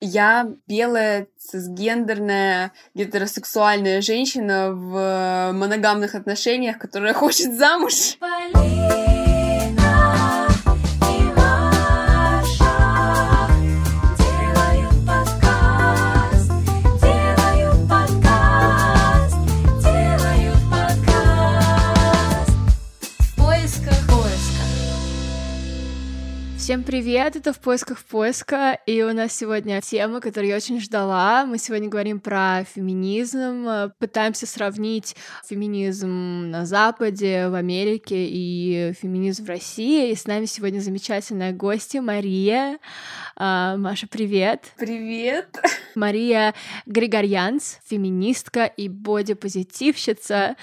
Я белая, цисгендерная, гетеросексуальная женщина в моногамных отношениях, которая хочет замуж. Всем привет, это «В поисках поиска», и у нас сегодня тема, которую я очень ждала. Мы сегодня говорим про феминизм, пытаемся сравнить феминизм на Западе, в Америке и феминизм в России. И с нами сегодня замечательная гостья Мария. А, Маша, привет! Привет! Мария Григорьянс, феминистка и бодипозитивщица.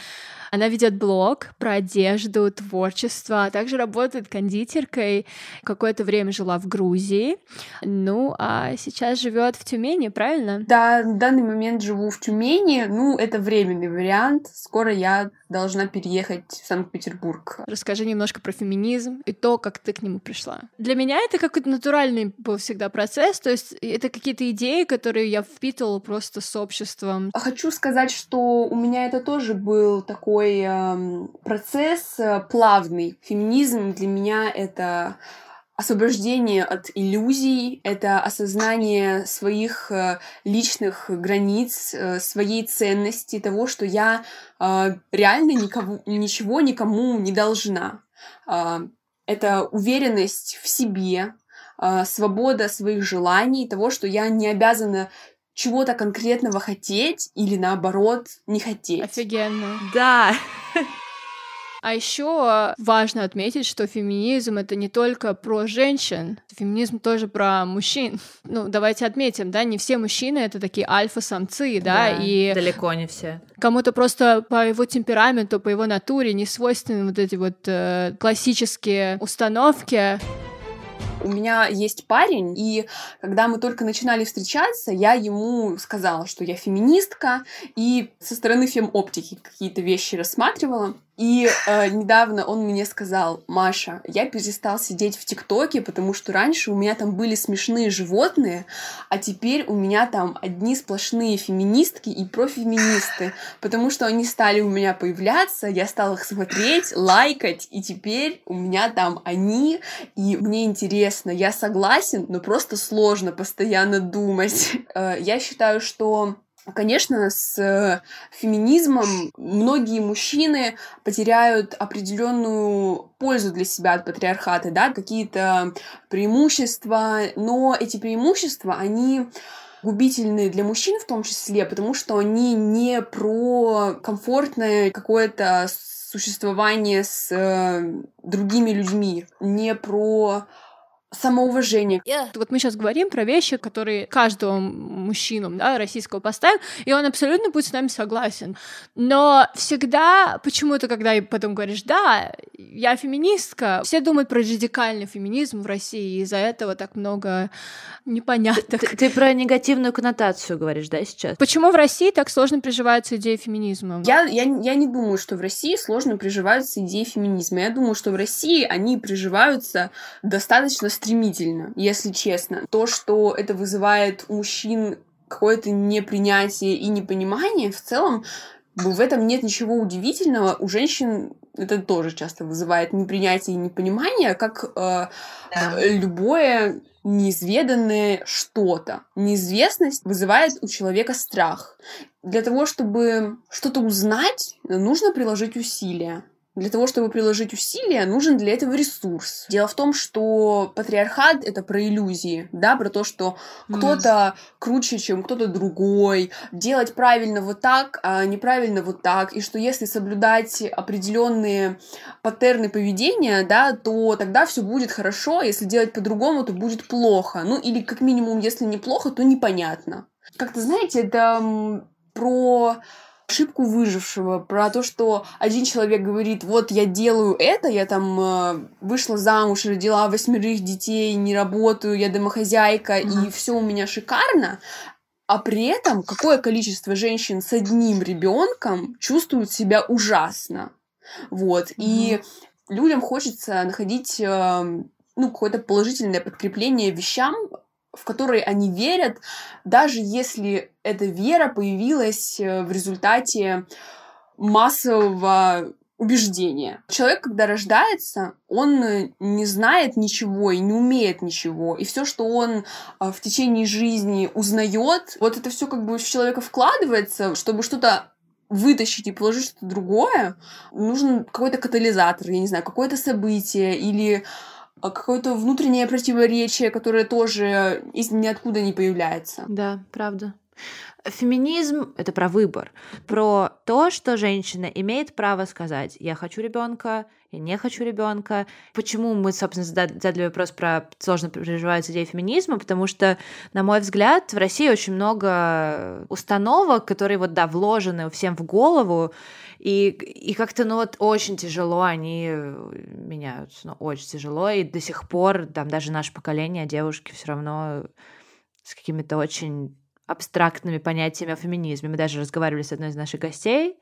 Она ведет блог про одежду, творчество, а также работает кондитеркой. Какое-то время жила в Грузии. Ну, а сейчас живет в Тюмени, правильно? Да, в данный момент живу в Тюмени. Ну, это временный вариант. Скоро я должна переехать в Санкт-Петербург. Расскажи немножко про феминизм и то, как ты к нему пришла. Для меня это какой-то натуральный был всегда процесс, то есть это какие-то идеи, которые я впитывала просто с обществом. Хочу сказать, что у меня это тоже был такой э, процесс э, плавный. Феминизм для меня это освобождение от иллюзий, это осознание своих э, личных границ, э, своей ценности, того, что я э, реально никого, ничего никому не должна. Это уверенность в себе, свобода своих желаний, того, что я не обязана чего-то конкретного хотеть или наоборот не хотеть. Офигенно. Да. А еще важно отметить, что феминизм это не только про женщин, феминизм тоже про мужчин. Ну, давайте отметим, да, не все мужчины это такие альфа-самцы, да, да и далеко не все. Кому-то просто по его темпераменту, по его натуре не свойственны вот эти вот э, классические установки. У меня есть парень, и когда мы только начинали встречаться, я ему сказала, что я феминистка, и со стороны фем-оптики какие-то вещи рассматривала. И э, недавно он мне сказал, Маша, я перестал сидеть в ТикТоке, потому что раньше у меня там были смешные животные, а теперь у меня там одни сплошные феминистки и профеминисты, потому что они стали у меня появляться, я стала их смотреть, лайкать, и теперь у меня там они, и мне интересно, я согласен, но просто сложно постоянно думать. Э, я считаю, что Конечно, с э, феминизмом многие мужчины потеряют определенную пользу для себя от патриархата, да, какие-то преимущества, но эти преимущества, они губительны для мужчин в том числе, потому что они не про комфортное какое-то существование с э, другими людьми, не про самоуважение. Yeah. Вот мы сейчас говорим про вещи, которые каждого мужчину да, российского поставим, и он абсолютно будет с нами согласен. Но всегда почему-то, когда потом говоришь, да, я феминистка, все думают про радикальный феминизм в России, и из-за этого так много непонятных. Ты, ты про негативную коннотацию говоришь, да, сейчас? Почему в России так сложно приживается идея феминизма? Я, я, я не думаю, что в России сложно приживаются идеи феминизма. Я думаю, что в России они приживаются достаточно стремительно, если честно. То, что это вызывает у мужчин какое-то непринятие и непонимание, в целом в этом нет ничего удивительного. У женщин это тоже часто вызывает непринятие и непонимание, как э, да. любое неизведанное что-то. Неизвестность вызывает у человека страх. Для того, чтобы что-то узнать, нужно приложить усилия. Для того, чтобы приложить усилия, нужен для этого ресурс. Дело в том, что патриархат — это про иллюзии, да, про то, что кто-то круче, чем кто-то другой, делать правильно вот так, а неправильно вот так, и что если соблюдать определенные паттерны поведения, да, то тогда все будет хорошо, если делать по-другому, то будет плохо. Ну, или как минимум, если неплохо, то непонятно. Как-то, знаете, это про ошибку выжившего, про то, что один человек говорит, вот я делаю это, я там э, вышла замуж, родила восьмерых детей, не работаю, я домохозяйка, mm-hmm. и все у меня шикарно, а при этом какое количество женщин с одним ребенком чувствуют себя ужасно. Вот. Mm-hmm. И людям хочется находить э, ну, какое-то положительное подкрепление вещам, в которые они верят, даже если эта вера появилась э, в результате массового убеждения. Человек, когда рождается, он э, не знает ничего и не умеет ничего. И все, что он э, в течение жизни узнает, вот это все как бы в человека вкладывается, чтобы что-то вытащить и положить что-то другое, нужен какой-то катализатор, я не знаю, какое-то событие или какое-то внутреннее противоречие, которое тоже из ниоткуда не появляется. Да, правда. Феминизм это про выбор, про то, что женщина имеет право сказать: я хочу ребенка, я не хочу ребенка. Почему мы, собственно, задали вопрос про сложно приживаются идеи феминизма? Потому что, на мой взгляд, в России очень много установок, которые вот да вложены всем в голову, и, и как-то, ну вот, очень тяжело они меняются, ну, очень тяжело, и до сих пор, там, даже наше поколение, девушки все равно с какими-то очень абстрактными понятиями о феминизме. Мы даже разговаривали с одной из наших гостей,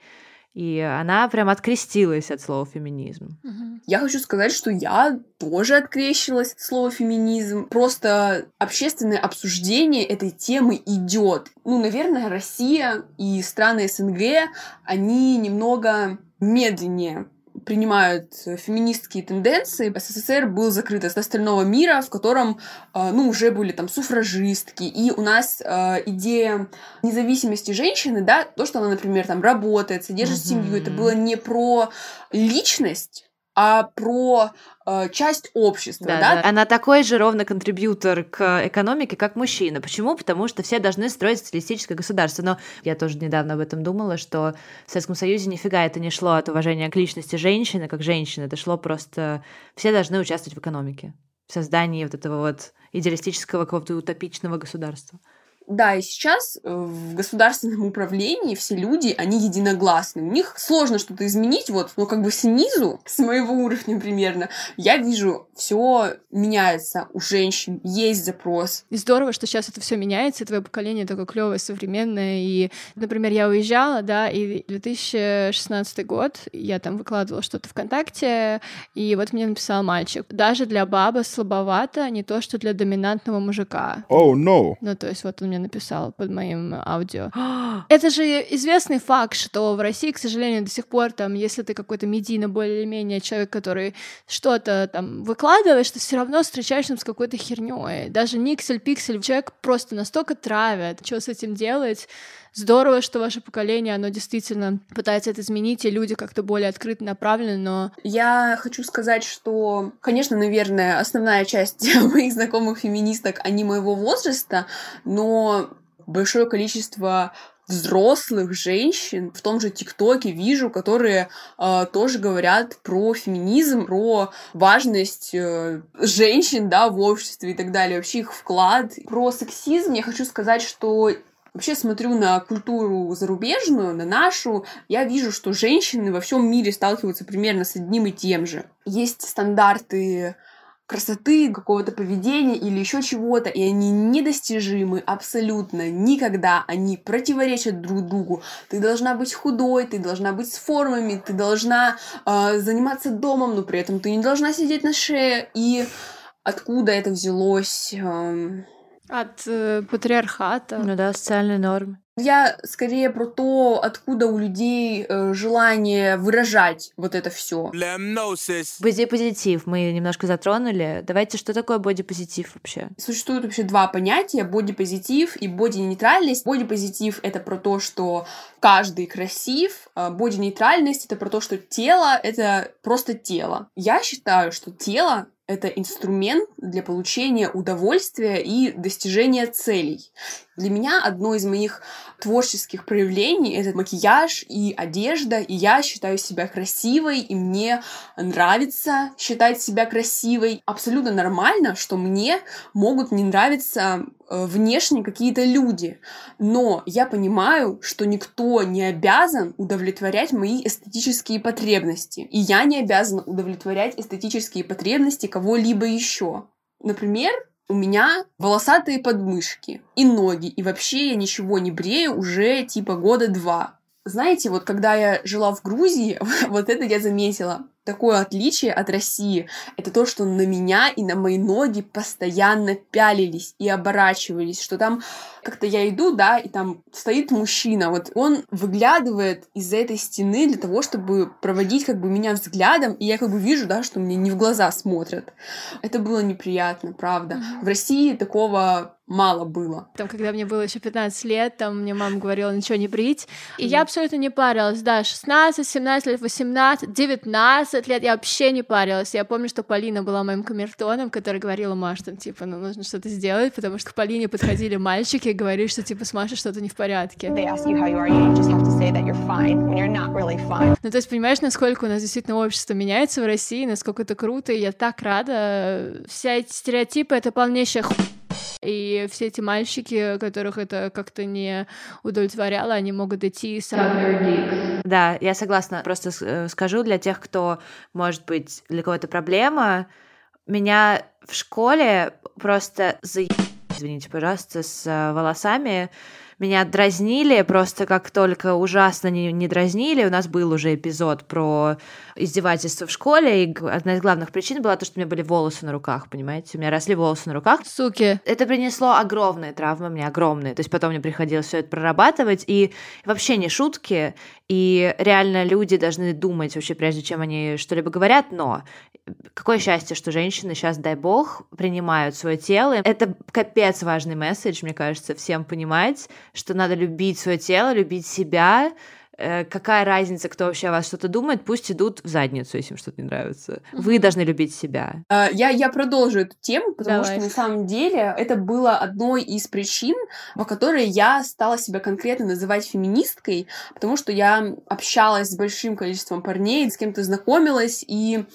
и она прям открестилась от слова феминизм. Я хочу сказать, что я тоже открещилась от слова феминизм. Просто общественное обсуждение этой темы идет. Ну, наверное, Россия и страны СНГ, они немного медленнее принимают феминистские тенденции, СССР был закрыт от остального мира, в котором, э, ну, уже были там суфражистки, и у нас э, идея независимости женщины, да, то, что она, например, там работает, содержит mm-hmm. семью, это было не про личность, а про э, часть общества, да, да? да? Она такой же ровно контрибьютор к экономике, как мужчина. Почему? Потому что все должны строить социалистическое государство. Но я тоже недавно об этом думала, что в Советском Союзе нифига это не шло от уважения к личности женщины, как женщины. Это шло просто... Все должны участвовать в экономике, в создании вот этого вот идеалистического какого-то утопичного государства. Да, и сейчас э, в государственном управлении все люди, они единогласны. У них сложно что-то изменить, вот, но как бы снизу, с моего уровня примерно, я вижу, все меняется у женщин, есть запрос. И здорово, что сейчас это все меняется, и твое поколение такое клевое, современное. И, например, я уезжала, да, и 2016 год, я там выкладывала что-то ВКонтакте, и вот мне написал мальчик. Даже для бабы слабовато, не то, что для доминантного мужика. Oh, no. Ну, то есть вот он мне написал под моим аудио. Это же известный факт, что в России, к сожалению, до сих пор там, если ты какой-то медийно более-менее человек, который что-то там выкладываешь, ты все равно встречаешься с какой-то херней. Даже никсель, пиксель, человек просто настолько травят. Что с этим делать? Здорово, что ваше поколение, оно действительно пытается это изменить, и люди как-то более открыто направлены, но... Я хочу сказать, что, конечно, наверное, основная часть моих знакомых феминисток, они моего возраста, но большое количество взрослых женщин в том же ТикТоке вижу, которые э, тоже говорят про феминизм, про важность э, женщин, да, в обществе и так далее, вообще их вклад. Про сексизм я хочу сказать, что вообще смотрю на культуру зарубежную, на нашу, я вижу, что женщины во всем мире сталкиваются примерно с одним и тем же. Есть стандарты красоты, какого-то поведения или еще чего-то, и они недостижимы абсолютно никогда, они противоречат друг другу. Ты должна быть худой, ты должна быть с формами, ты должна э, заниматься домом, но при этом ты не должна сидеть на шее. И откуда это взялось? Э, от э, патриархата. Ну да, социальные нормы. Я скорее про то, откуда у людей э, желание выражать вот это все. Бодипозитив мы немножко затронули. Давайте, что такое бодипозитив вообще? Существует вообще два понятия: бодипозитив и бодинейтральность. Бодипозитив это про то, что каждый красив. А бодинейтральность это про то, что тело это просто тело. Я считаю, что тело это инструмент для получения удовольствия и достижения целей. Для меня одно из моих творческих проявлений — это макияж и одежда, и я считаю себя красивой, и мне нравится считать себя красивой. Абсолютно нормально, что мне могут не нравиться э, внешне какие-то люди, но я понимаю, что никто не обязан удовлетворять мои эстетические потребности, и я не обязана удовлетворять эстетические потребности кого-либо еще. Например, у меня волосатые подмышки и ноги, и вообще я ничего не брею уже типа года два. Знаете, вот когда я жила в Грузии, вот это я заметила. Такое отличие от России, это то, что на меня и на мои ноги постоянно пялились и оборачивались, что там как-то я иду, да, и там стоит мужчина, вот он выглядывает из этой стены для того, чтобы проводить как бы меня взглядом, и я как бы вижу, да, что мне не в глаза смотрят. Это было неприятно, правда. В России такого мало было. Там, когда мне было еще 15 лет, там мне мама говорила ничего не брить, и я абсолютно не парилась, да, 16, 17 лет, 18, 19 лет, я вообще не парилась. Я помню, что Полина была моим камертоном, который говорила Маш, там, типа, ну, нужно что-то сделать, потому что к Полине подходили мальчики и говорили, что, типа, с Машей что-то не в порядке. Ну, то есть, понимаешь, насколько у нас действительно общество меняется в России, насколько это круто, и я так рада. Все эти стереотипы — это полнейшая хуйня и все эти мальчики, которых это как-то не удовлетворяло, они могут идти сами. Да, я согласна. Просто э, скажу для тех, кто, может быть, для кого это проблема. Меня в школе просто за... Извините, пожалуйста, с э, волосами меня дразнили, просто как только ужасно не, не дразнили. У нас был уже эпизод про издевательство в школе, и одна из главных причин была то, что у меня были волосы на руках, понимаете? У меня росли волосы на руках. Суки. Это принесло огромные травмы мне, огромные. То есть потом мне приходилось все это прорабатывать, и вообще не шутки, и реально люди должны думать вообще, прежде чем они что-либо говорят, но какое счастье, что женщины сейчас, дай бог, принимают свое тело. Это капец важный месседж, мне кажется, всем понимать, что надо любить свое тело, любить себя, какая разница, кто вообще о вас что-то думает, пусть идут в задницу, если им что-то не нравится. Вы должны любить себя. А, я, я продолжу эту тему, потому Давай. что на самом деле это было одной из причин, по которой я стала себя конкретно называть феминисткой, потому что я общалась с большим количеством парней, с кем-то знакомилась, и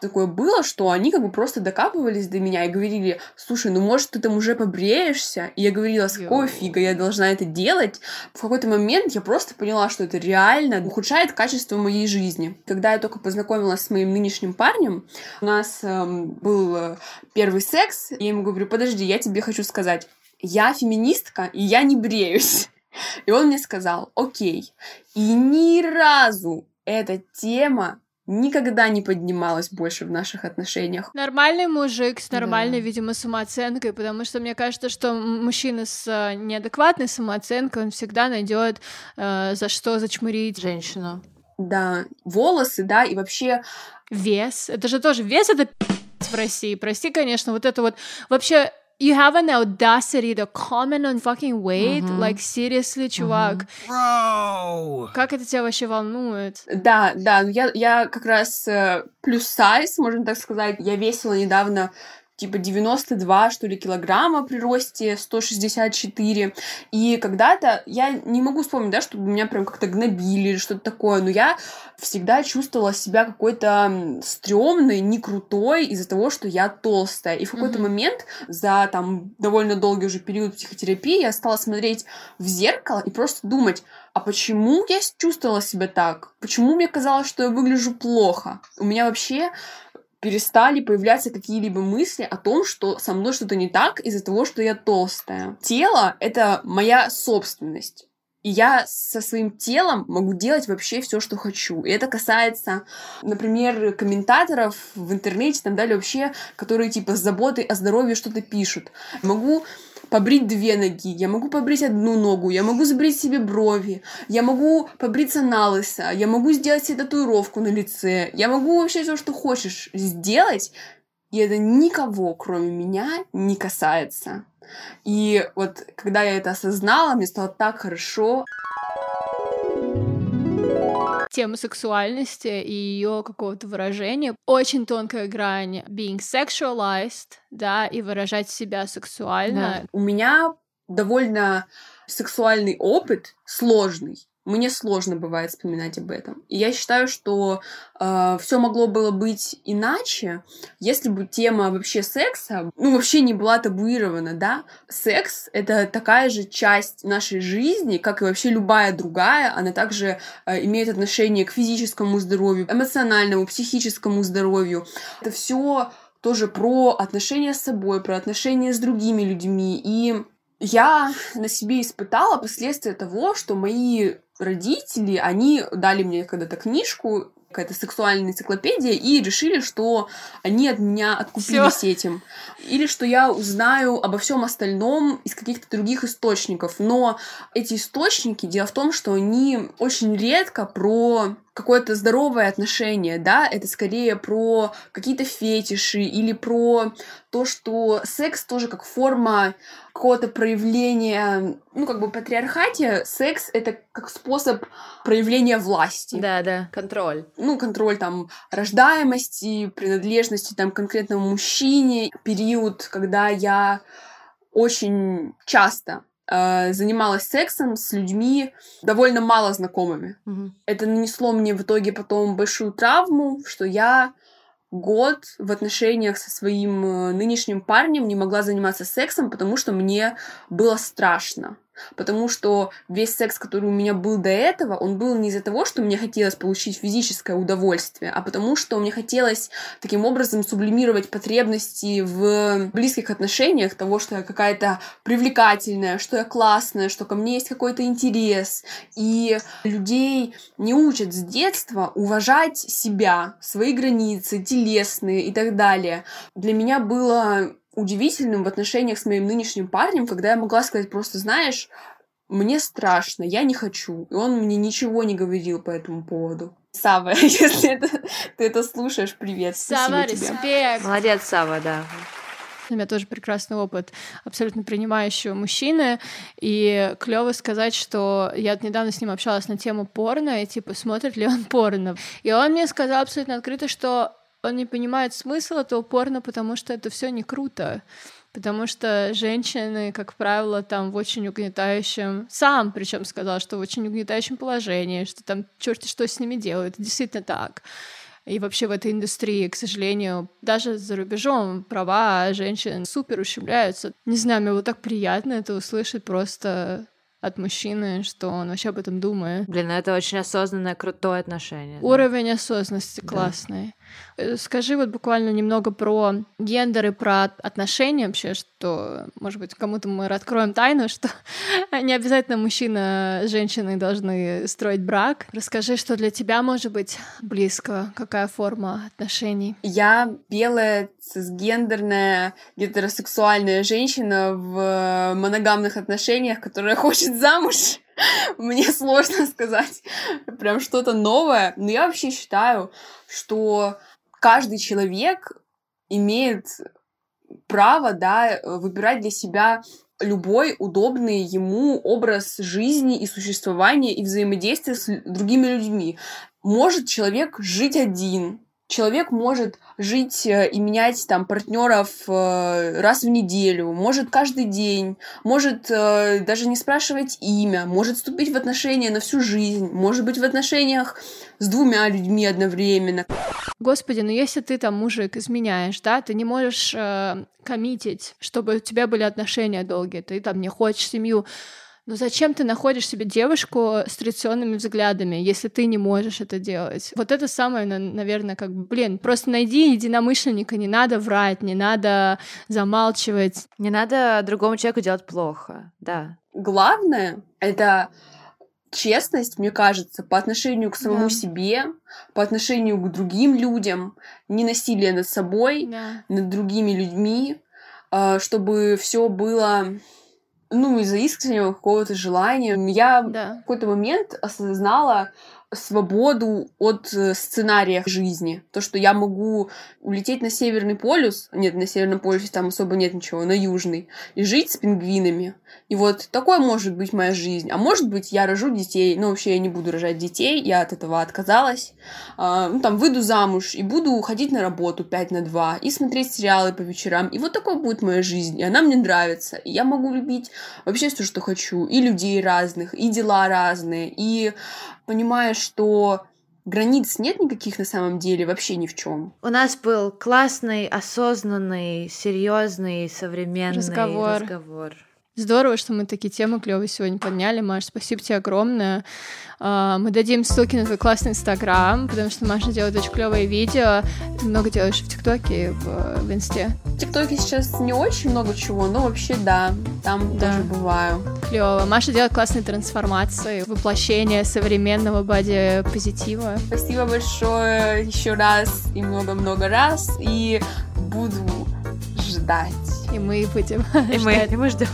такое было, что они как бы просто докапывались до меня и говорили, слушай, ну может ты там уже побреешься? И я говорила, с какого фига я должна это делать? В какой-то момент я просто поняла, что это реально ухудшает качество моей жизни. Когда я только познакомилась с моим нынешним парнем, у нас эм, был э, первый секс, и я ему говорю, подожди, я тебе хочу сказать, я феминистка, и я не бреюсь. И он мне сказал, окей. И ни разу эта тема никогда не поднималась больше в наших отношениях. Нормальный мужик с нормальной, да. видимо, самооценкой, потому что мне кажется, что мужчина с э, неадекватной самооценкой, он всегда найдет э, за что зачмырить женщину. Да, волосы, да, и вообще... Вес. Это же тоже вес, это в России. Прости, конечно, вот это вот... Вообще, you have an audacity to comment on fucking weight? Mm-hmm. Like, seriously, чувак? Mm-hmm. Как это тебя вообще волнует? Да, да, я, я как раз э, плюс сайз, можно так сказать. Я весила недавно типа 92, что ли, килограмма при росте 164. И когда-то, я не могу вспомнить, да, чтобы меня прям как-то гнобили или что-то такое, но я всегда чувствовала себя какой-то стрёмной, не крутой из-за того, что я толстая. И в какой-то mm-hmm. момент за там довольно долгий уже период психотерапии я стала смотреть в зеркало и просто думать, а почему я чувствовала себя так? Почему мне казалось, что я выгляжу плохо? У меня вообще перестали появляться какие-либо мысли о том, что со мной что-то не так из-за того, что я толстая. Тело — это моя собственность. И я со своим телом могу делать вообще все, что хочу. И это касается, например, комментаторов в интернете, там далее вообще, которые типа с заботой о здоровье что-то пишут. Могу побрить две ноги, я могу побрить одну ногу, я могу сбрить себе брови, я могу побриться на лысо, я могу сделать себе татуировку на лице, я могу вообще все, что хочешь сделать, и это никого, кроме меня, не касается. И вот когда я это осознала, мне стало так хорошо тему сексуальности и ее какого-то выражения. Очень тонкая грань being sexualized, да, и выражать себя сексуально. Да. У меня довольно сексуальный опыт сложный мне сложно бывает вспоминать об этом. И я считаю, что э, все могло было быть иначе, если бы тема вообще секса, ну, вообще не была табуирована, да. Секс — это такая же часть нашей жизни, как и вообще любая другая. Она также э, имеет отношение к физическому здоровью, эмоциональному, психическому здоровью. Это все тоже про отношения с собой, про отношения с другими людьми. И я на себе испытала последствия того, что мои родители, они дали мне когда-то книжку какая-то сексуальная энциклопедия, и решили, что они от меня откупились Всё. этим. Или что я узнаю обо всем остальном из каких-то других источников. Но эти источники, дело в том, что они очень редко про какое-то здоровое отношение, да, это скорее про какие-то фетиши или про то, что секс тоже как форма какого-то проявления, ну, как бы патриархате, секс — это как способ проявления власти. Да, да, контроль. Ну, контроль там рождаемости, принадлежности там конкретному мужчине. Период, когда я очень часто э, занималась сексом с людьми довольно мало знакомыми. Угу. Это нанесло мне в итоге потом большую травму, что я год в отношениях со своим э, нынешним парнем не могла заниматься сексом, потому что мне было страшно потому что весь секс, который у меня был до этого, он был не из-за того, что мне хотелось получить физическое удовольствие, а потому что мне хотелось таким образом сублимировать потребности в близких отношениях, того, что я какая-то привлекательная, что я классная, что ко мне есть какой-то интерес. И людей не учат с детства уважать себя, свои границы, телесные и так далее. Для меня было удивительным в отношениях с моим нынешним парнем, когда я могла сказать просто, знаешь, мне страшно, я не хочу. И он мне ничего не говорил по этому поводу. Сава, если это, ты это слушаешь, привет. Сава, респект. Молодец, Сава, да. У меня тоже прекрасный опыт абсолютно принимающего мужчины. И клево сказать, что я недавно с ним общалась на тему порно, и типа, смотрит ли он порно. И он мне сказал абсолютно открыто, что он не понимает смысл этого порно, потому что это все не круто. Потому что женщины, как правило, там в очень угнетающем, сам причем сказал, что в очень угнетающем положении, что там черти что с ними делают. Действительно так. И вообще в этой индустрии, к сожалению, даже за рубежом права женщин супер ущемляются. Не знаю, мне вот так приятно это услышать просто от мужчины, что он вообще об этом думает. Блин, ну это очень осознанное, крутое отношение. Уровень да? осознанности классный. Э, скажи вот буквально немного про гендер и про отношения вообще, что, может быть, кому-то мы откроем тайну, что не обязательно мужчина с женщиной должны строить брак. Расскажи, что для тебя может быть близко, какая форма отношений? Я белая, цисгендерная, гетеросексуальная женщина в моногамных отношениях, которая хочет замуж. Мне сложно сказать прям что-то новое, но я вообще считаю, что каждый человек имеет право, да, выбирать для себя любой удобный ему образ жизни и существования и взаимодействия с другими людьми. Может человек жить один, человек может жить э, и менять там партнеров э, раз в неделю, может каждый день, может э, даже не спрашивать имя, может вступить в отношения на всю жизнь, может быть в отношениях с двумя людьми одновременно. Господи, ну если ты там мужик изменяешь, да, ты не можешь э, коммитить, чтобы у тебя были отношения долгие, ты там не хочешь семью но зачем ты находишь себе девушку с традиционными взглядами, если ты не можешь это делать? Вот это самое, наверное, как бы, блин, просто найди единомышленника, не надо врать, не надо замалчивать. Не надо другому человеку делать плохо, да. Главное — это честность, мне кажется, по отношению к самому да. себе, по отношению к другим людям, не насилие над собой, да. над другими людьми, а, чтобы все было ну, из-за искреннего какого-то желания. Я да. в какой-то момент осознала, свободу от э, сценария жизни. То, что я могу улететь на Северный полюс, нет, на Северном полюсе там особо нет ничего, на Южный, и жить с пингвинами. И вот такой может быть моя жизнь. А может быть, я рожу детей, но вообще я не буду рожать детей, я от этого отказалась. А, ну, там, выйду замуж и буду ходить на работу 5 на 2 и смотреть сериалы по вечерам. И вот такой будет моя жизнь, и она мне нравится. И я могу любить вообще все, что хочу, и людей разных, и дела разные, и понимаешь, что границ нет никаких на самом деле вообще ни в чем. У нас был классный, осознанный, серьезный, современный разговор. разговор. Здорово, что мы такие темы клевые сегодня подняли. Маш, спасибо тебе огромное. А, мы дадим ссылки на твой классный инстаграм, потому что Маша делает очень клевые видео. Ты много делаешь в ТикТоке и в, в Инсте. В ТикТоке сейчас не очень много чего, но вообще да, там да. тоже бываю. Клево. Маша делает классные трансформации, воплощение современного боди-позитива. Спасибо большое еще раз и много-много раз. И буду ждать. И мы будем и ждать. Мы, и мы ждем.